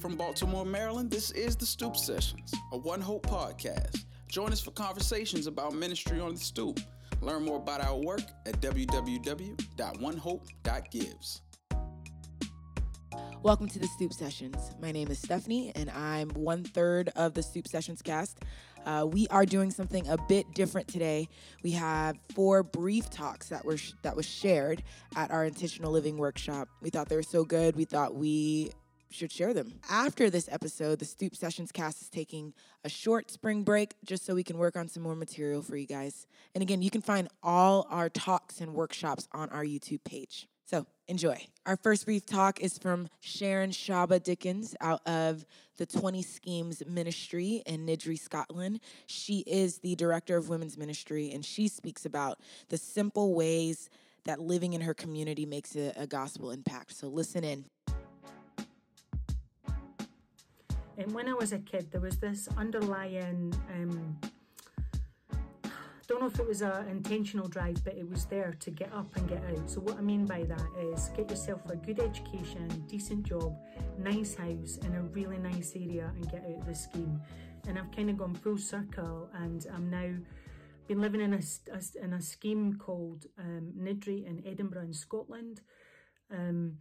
From Baltimore, Maryland, this is The Stoop Sessions, a One Hope podcast. Join us for conversations about ministry on the stoop. Learn more about our work at www.onehope.gives. Welcome to the Stoop Sessions. My name is Stephanie, and I'm one third of the Stoop Sessions cast. Uh, we are doing something a bit different today. We have four brief talks that were sh- that was shared at our intentional living workshop. We thought they were so good. We thought we should share them. After this episode, the Stoop Sessions cast is taking a short spring break just so we can work on some more material for you guys. And again, you can find all our talks and workshops on our YouTube page. So enjoy. Our first brief talk is from Sharon Shaba Dickens out of the 20 Schemes Ministry in Niddrie, Scotland. She is the director of women's ministry, and she speaks about the simple ways that living in her community makes a, a gospel impact. So listen in. And when I was a kid, there was this underlying, um, don't know if it was an intentional drive, but it was there to get up and get out. So, what I mean by that is get yourself a good education, decent job, nice house in a really nice area and get out of the scheme. And I've kind of gone full circle and I'm now been living in a, a in a scheme called um, Niddrie in Edinburgh in Scotland. Um,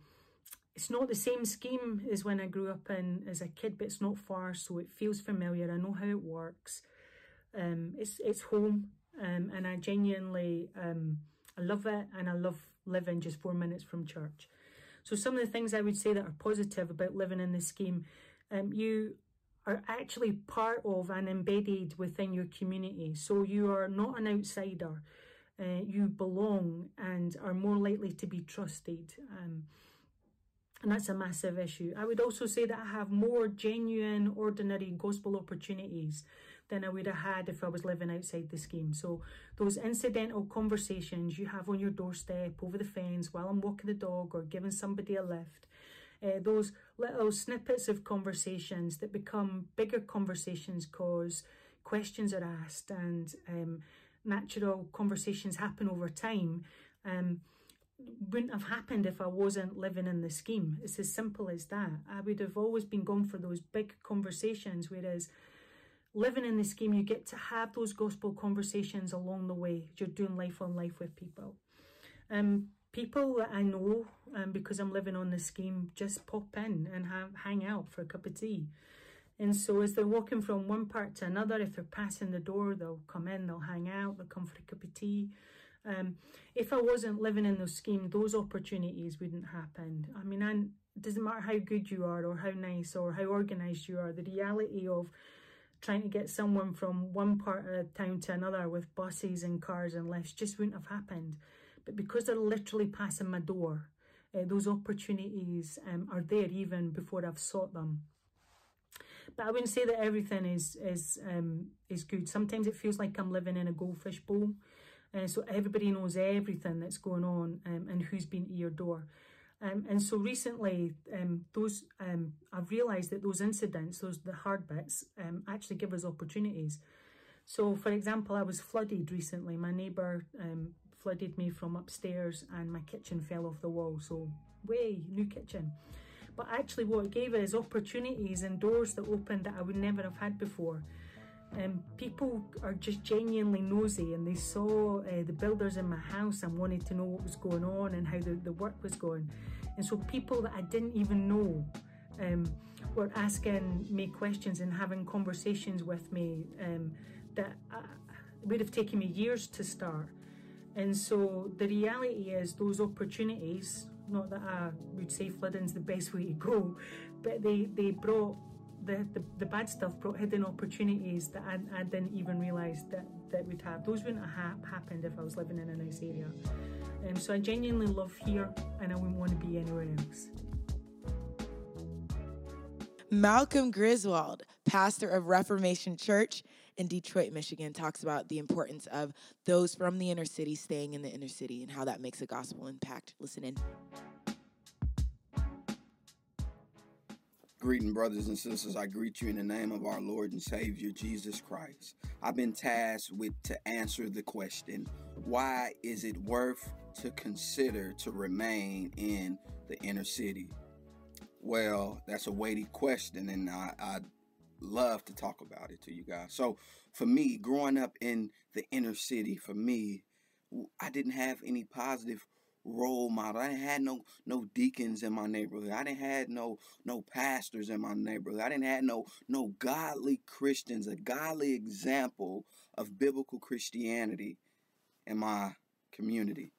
it's not the same scheme as when I grew up in as a kid, but it's not far, so it feels familiar. I know how it works. Um, it's it's home, um, and I genuinely um, I love it, and I love living just four minutes from church. So some of the things I would say that are positive about living in the scheme, um, you are actually part of and embedded within your community. So you are not an outsider. Uh, you belong and are more likely to be trusted. Um, and that's a massive issue. I would also say that I have more genuine, ordinary gospel opportunities than I would have had if I was living outside the scheme. So, those incidental conversations you have on your doorstep, over the fence, while I'm walking the dog or giving somebody a lift, uh, those little snippets of conversations that become bigger conversations because questions are asked and um, natural conversations happen over time. Um, wouldn't have happened if I wasn't living in the scheme. It's as simple as that. I would have always been going for those big conversations, whereas living in the scheme, you get to have those gospel conversations along the way. You're doing life on life with people. Um, people that I know, um, because I'm living on the scheme, just pop in and have, hang out for a cup of tea. And so as they're walking from one part to another, if they're passing the door, they'll come in, they'll hang out, they'll come for a cup of tea. Um, if I wasn't living in those schemes, those opportunities wouldn't happen. I mean, and it doesn't matter how good you are or how nice or how organised you are, the reality of trying to get someone from one part of town to another with buses and cars and lifts just wouldn't have happened. But because they're literally passing my door, uh, those opportunities um, are there even before I've sought them. But I wouldn't say that everything is is um, is good. Sometimes it feels like I'm living in a goldfish bowl. Uh, so everybody knows everything that's going on um, and who's been to your door. Um, and so recently, um, those um, I've realised that those incidents, those the hard bits, um, actually give us opportunities. So, for example, I was flooded recently. My neighbour um, flooded me from upstairs, and my kitchen fell off the wall. So, way new kitchen. But actually, what it gave us opportunities and doors that opened that I would never have had before. Um, people are just genuinely nosy and they saw uh, the builders in my house and wanted to know what was going on and how the, the work was going. And so people that I didn't even know um, were asking me questions and having conversations with me um, that I, would have taken me years to start. And so the reality is those opportunities, not that I would say flooding's the best way to go, but they, they brought the, the, the bad stuff brought hidden opportunities that I, I didn't even realise that, that we'd have. Those wouldn't have happened if I was living in a nice area. Um, so I genuinely love here and I wouldn't want to be anywhere else. Malcolm Griswold, pastor of Reformation Church in Detroit, Michigan, talks about the importance of those from the inner city staying in the inner city and how that makes a gospel impact. Listen in. Greeting, brothers and sisters. I greet you in the name of our Lord and Savior Jesus Christ. I've been tasked with to answer the question why is it worth to consider to remain in the inner city? Well, that's a weighty question, and I, I love to talk about it to you guys. So, for me, growing up in the inner city, for me, I didn't have any positive role model. I didn't have no no deacons in my neighborhood. I didn't have no no pastors in my neighborhood. I didn't have no no godly Christians, a godly example of biblical Christianity in my community.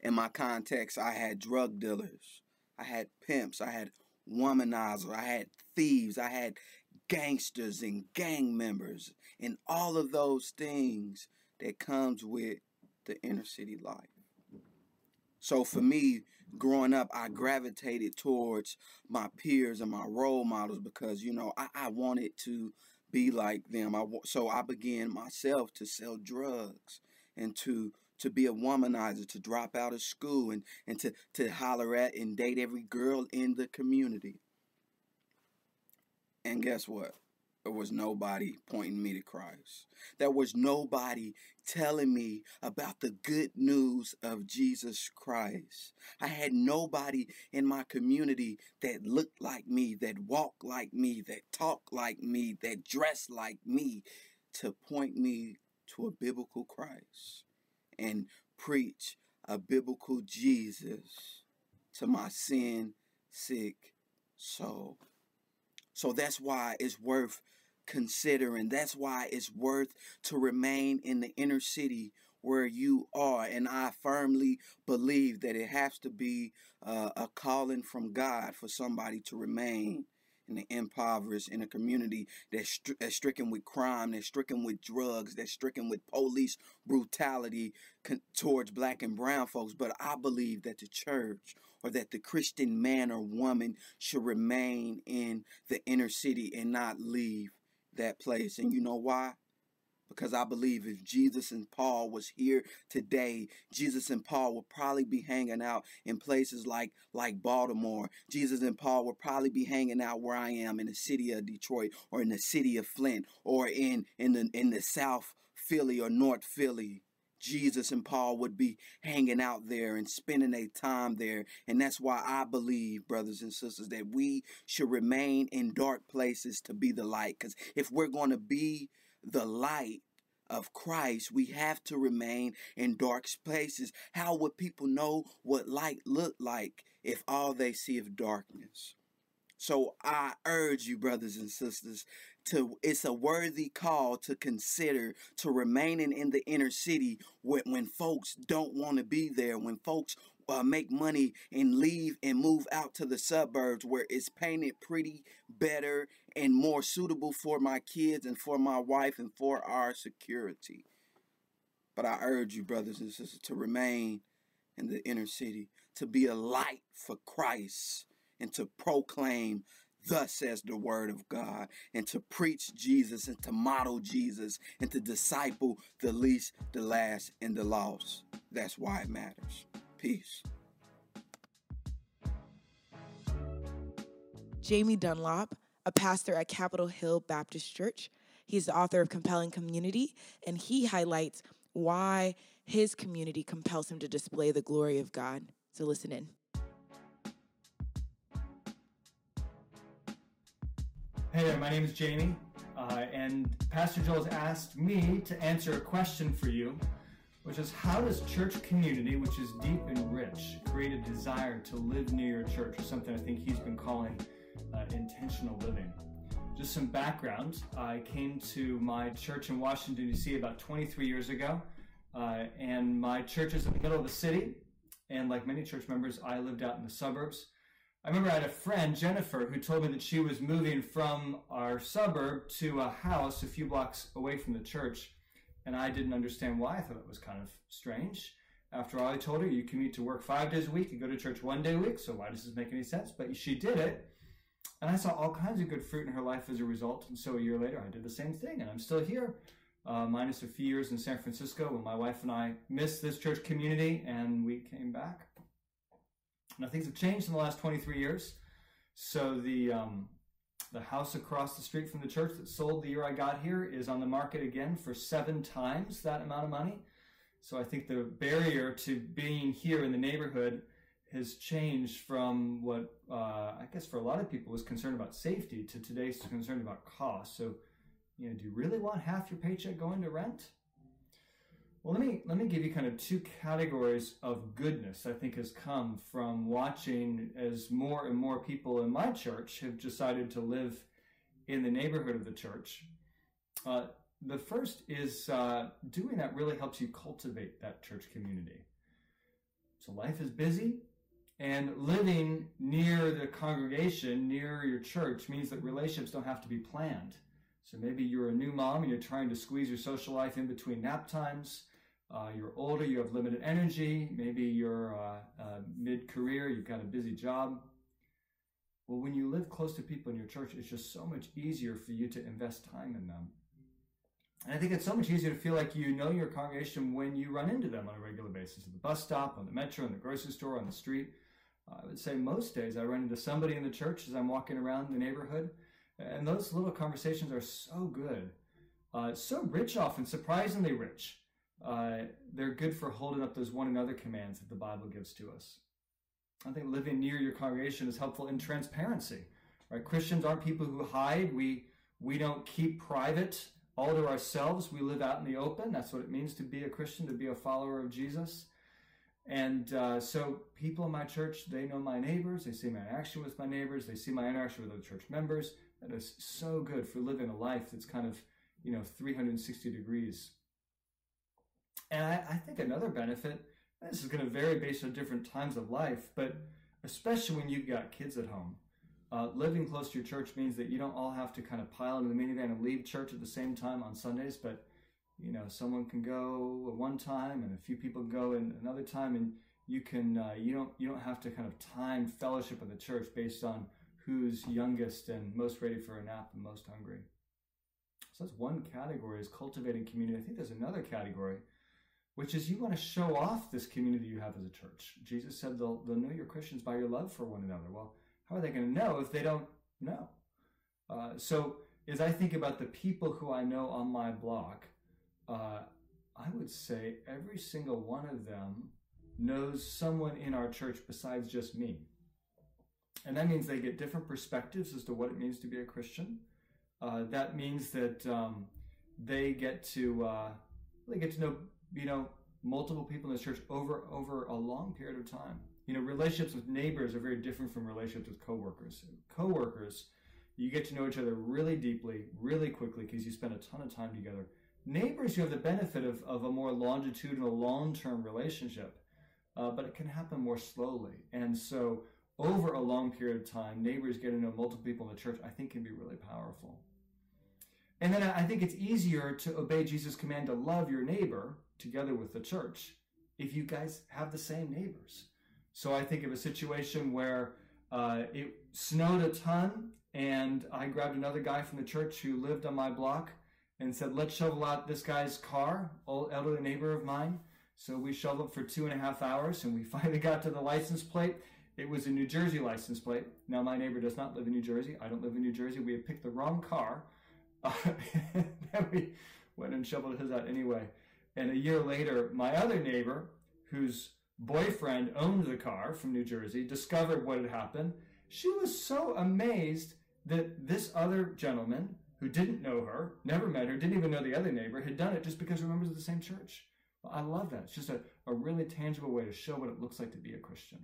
In my context, I had drug dealers, I had pimps, I had womanizers, I had thieves, I had gangsters and gang members, and all of those things that comes with the inner city life. So for me, growing up, I gravitated towards my peers and my role models because you know I, I wanted to be like them. I so I began myself to sell drugs and to to be a womanizer, to drop out of school and and to to holler at and date every girl in the community. And guess what? There was nobody pointing me to Christ. There was nobody telling me about the good news of Jesus Christ. I had nobody in my community that looked like me, that walked like me, that talked like me, that dressed like me to point me to a biblical Christ and preach a biblical Jesus to my sin sick soul. So that's why it's worth considering. That's why it's worth to remain in the inner city where you are. And I firmly believe that it has to be uh, a calling from God for somebody to remain in the impoverished in a community that's, stri- that's stricken with crime, that's stricken with drugs, that's stricken with police brutality con- towards black and brown folks. But I believe that the church or that the Christian man or woman should remain in the inner city and not leave that place. And you know why? Because I believe if Jesus and Paul was here today, Jesus and Paul would probably be hanging out in places like like Baltimore. Jesus and Paul would probably be hanging out where I am in the city of Detroit or in the city of Flint or in in the in the South Philly or North Philly. Jesus and Paul would be hanging out there and spending their time there. And that's why I believe, brothers and sisters, that we should remain in dark places to be the light. Because if we're going to be the light, of Christ, we have to remain in dark places. How would people know what light looked like if all they see is darkness? So I urge you, brothers and sisters, to it's a worthy call to consider to remaining in the inner city when, when folks don't want to be there, when folks uh, make money and leave and move out to the suburbs where it's painted pretty better and more suitable for my kids and for my wife and for our security. But I urge you, brothers and sisters, to remain in the inner city, to be a light for Christ, and to proclaim Thus says the word of God, and to preach Jesus and to model Jesus and to disciple the least, the last, and the lost. That's why it matters. Peace. Jamie Dunlop, a pastor at Capitol Hill Baptist Church. He's the author of Compelling Community, and he highlights why his community compels him to display the glory of God. So listen in. Hey there, my name is Jamie, uh, and Pastor Joel has asked me to answer a question for you, which is how does church community, which is deep and rich, create a desire to live near your church, or something I think he's been calling uh, intentional living? Just some background. I came to my church in Washington, D.C. about 23 years ago, uh, and my church is in the middle of the city, and like many church members, I lived out in the suburbs. I remember I had a friend, Jennifer, who told me that she was moving from our suburb to a house a few blocks away from the church, and I didn't understand why. I thought it was kind of strange. After all, I told her you commute to work five days a week, and go to church one day a week, so why does this make any sense? But she did it, and I saw all kinds of good fruit in her life as a result. And so a year later, I did the same thing, and I'm still here, uh, minus a few years in San Francisco when my wife and I missed this church community, and we came back. Now things have changed in the last 23 years. So the um, the house across the street from the church that sold the year I got here is on the market again for seven times that amount of money. So I think the barrier to being here in the neighborhood has changed from what uh, I guess for a lot of people was concerned about safety to today's concerned about cost. So, you know, do you really want half your paycheck going to rent? Well, let me let me give you kind of two categories of goodness I think has come from watching as more and more people in my church have decided to live in the neighborhood of the church. Uh, the first is uh, doing that really helps you cultivate that church community. So life is busy, and living near the congregation, near your church, means that relationships don't have to be planned. So maybe you're a new mom and you're trying to squeeze your social life in between nap times. Uh, you're older, you have limited energy. Maybe you're uh, uh, mid career, you've got a busy job. Well, when you live close to people in your church, it's just so much easier for you to invest time in them. And I think it's so much easier to feel like you know your congregation when you run into them on a regular basis at the bus stop, on the metro, in the grocery store, on the street. I would say most days I run into somebody in the church as I'm walking around the neighborhood. And those little conversations are so good, uh, so rich, often surprisingly rich. Uh, they're good for holding up those one another commands that the Bible gives to us. I think living near your congregation is helpful in transparency. Right? Christians aren't people who hide. We we don't keep private all to ourselves. We live out in the open. That's what it means to be a Christian, to be a follower of Jesus. And uh, so people in my church, they know my neighbors. They see my interaction with my neighbors. They see my interaction with other church members. That is so good for living a life that's kind of, you know, 360 degrees. And I, I think another benefit, this is going to vary based on different times of life, but especially when you've got kids at home, uh, living close to your church means that you don't all have to kind of pile into the minivan and leave church at the same time on Sundays, but you know, someone can go at one time and a few people go in another time, and you can uh, you don't you don't have to kind of time fellowship of the church based on who's youngest and most ready for a nap and most hungry. So that's one category is cultivating community. I think there's another category, which is you want to show off this community you have as a church. Jesus said they'll, they'll know you're Christians by your love for one another. Well, how are they going to know if they don't know? Uh, so as I think about the people who I know on my block, uh, I would say every single one of them knows someone in our church besides just me. And that means they get different perspectives as to what it means to be a Christian. Uh, that means that um, they get to uh, they get to know you know multiple people in the church over over a long period of time. You know, relationships with neighbors are very different from relationships with coworkers. Coworkers, you get to know each other really deeply, really quickly because you spend a ton of time together. Neighbors, you have the benefit of, of a more longitudinal, long term relationship, uh, but it can happen more slowly. And so, over a long period of time, neighbors getting to know multiple people in the church, I think, can be really powerful. And then I think it's easier to obey Jesus' command to love your neighbor together with the church if you guys have the same neighbors. So I think of a situation where uh, it snowed a ton, and I grabbed another guy from the church who lived on my block and said, let's shovel out this guy's car, old elderly neighbor of mine. So we shoveled for two and a half hours and we finally got to the license plate. It was a New Jersey license plate. Now my neighbor does not live in New Jersey. I don't live in New Jersey. We had picked the wrong car. Uh, then we went and shoveled his out anyway. And a year later, my other neighbor, whose boyfriend owned the car from New Jersey, discovered what had happened. She was so amazed that this other gentleman who didn't know her, never met her, didn't even know the other neighbor, had done it just because we're members of the same church. I love that. It's just a, a really tangible way to show what it looks like to be a Christian.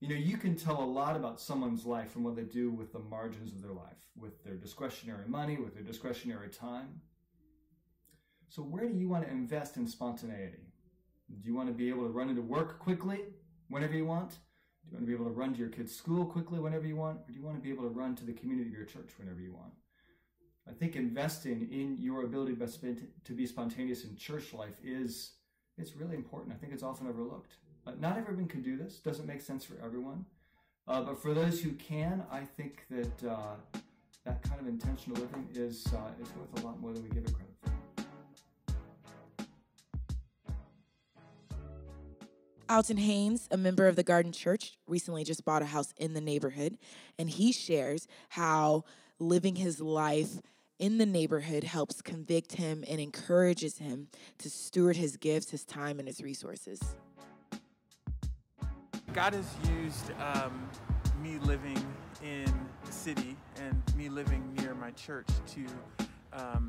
You know, you can tell a lot about someone's life from what they do with the margins of their life, with their discretionary money, with their discretionary time. So, where do you want to invest in spontaneity? Do you want to be able to run into work quickly whenever you want? Do you want to be able to run to your kid's school quickly whenever you want? Or do you want to be able to run to the community of your church whenever you want? I think investing in your ability to be spontaneous in church life is it's really important. I think it's often overlooked. Uh, not everyone can do this. Doesn't make sense for everyone. Uh, but for those who can, I think that uh, that kind of intentional living is uh, is worth a lot more than we give it credit for. Alton Haynes, a member of the Garden Church, recently just bought a house in the neighborhood, and he shares how living his life in the neighborhood helps convict him and encourages him to steward his gifts, his time, and his resources. God has used um, me living in the city and me living near my church to um,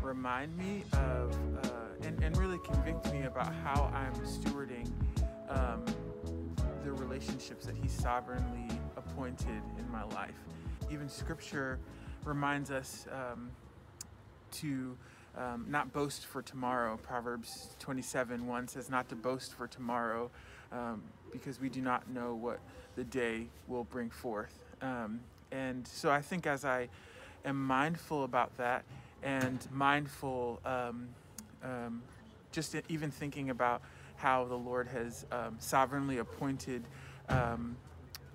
remind me of uh, and, and really convict me about how I'm stewarding um, the relationships that He sovereignly appointed in my life. Even Scripture reminds us um, to um, not boast for tomorrow. Proverbs 27 1 says, Not to boast for tomorrow, um, because we do not know what the day will bring forth. Um, and so I think as I am mindful about that and mindful, um, um, just even thinking about how the Lord has um, sovereignly appointed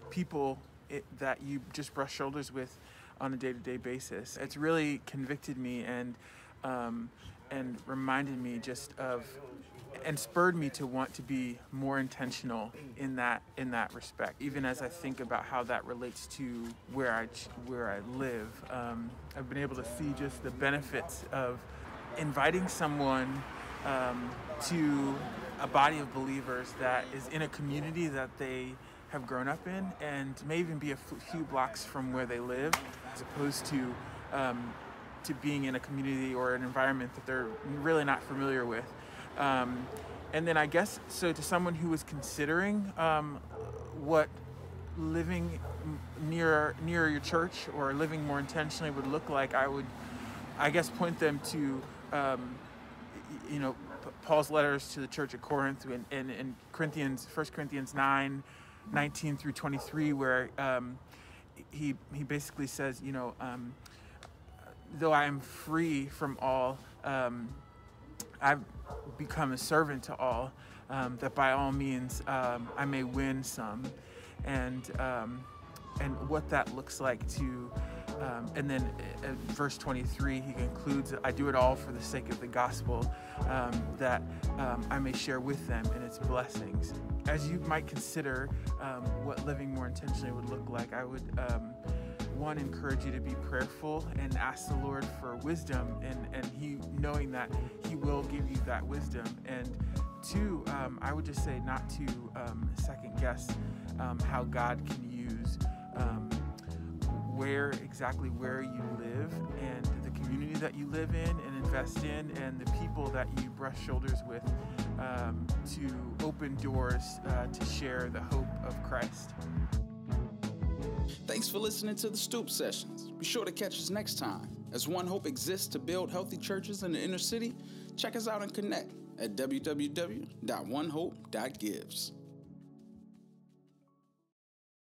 people it, that you just brush shoulders with on a day-to-day basis. It's really convicted me and um, and reminded me just of and spurred me to want to be more intentional in that in that respect. Even as I think about how that relates to where I where I live, um, I've been able to see just the benefits of inviting someone um, to a body of believers that is in a community that they have grown up in and may even be a few blocks from where they live, as opposed to um, to being in a community or an environment that they're really not familiar with. Um, and then I guess so to someone who is considering um, what living near near your church or living more intentionally would look like, I would, I guess, point them to, um, you know, Paul's letters to the church at Corinth and, and, and Corinthians, 1 Corinthians 9, 19 through 23, where um, he, he basically says, you know, um, though I am free from all, um, I've become a servant to all, um, that by all means um, I may win some. And, um, and what that looks like to, um, and then uh, verse 23, he concludes, I do it all for the sake of the gospel, um, that I may share with them in its blessings. As you might consider what living more intentionally would look like, I would one encourage you to be prayerful and ask the Lord for wisdom and and he knowing that he will give you that wisdom and two um, I would just say not to um, second guess um, how God can use um, where exactly where you live and the community that you live in and invest in and the people that you brush shoulders with um, to open doors uh, to share the hope of Christ. Thanks for listening to the Stoop Sessions. Be sure to catch us next time. As One Hope exists to build healthy churches in the inner city, check us out and connect at www.onehope.gives.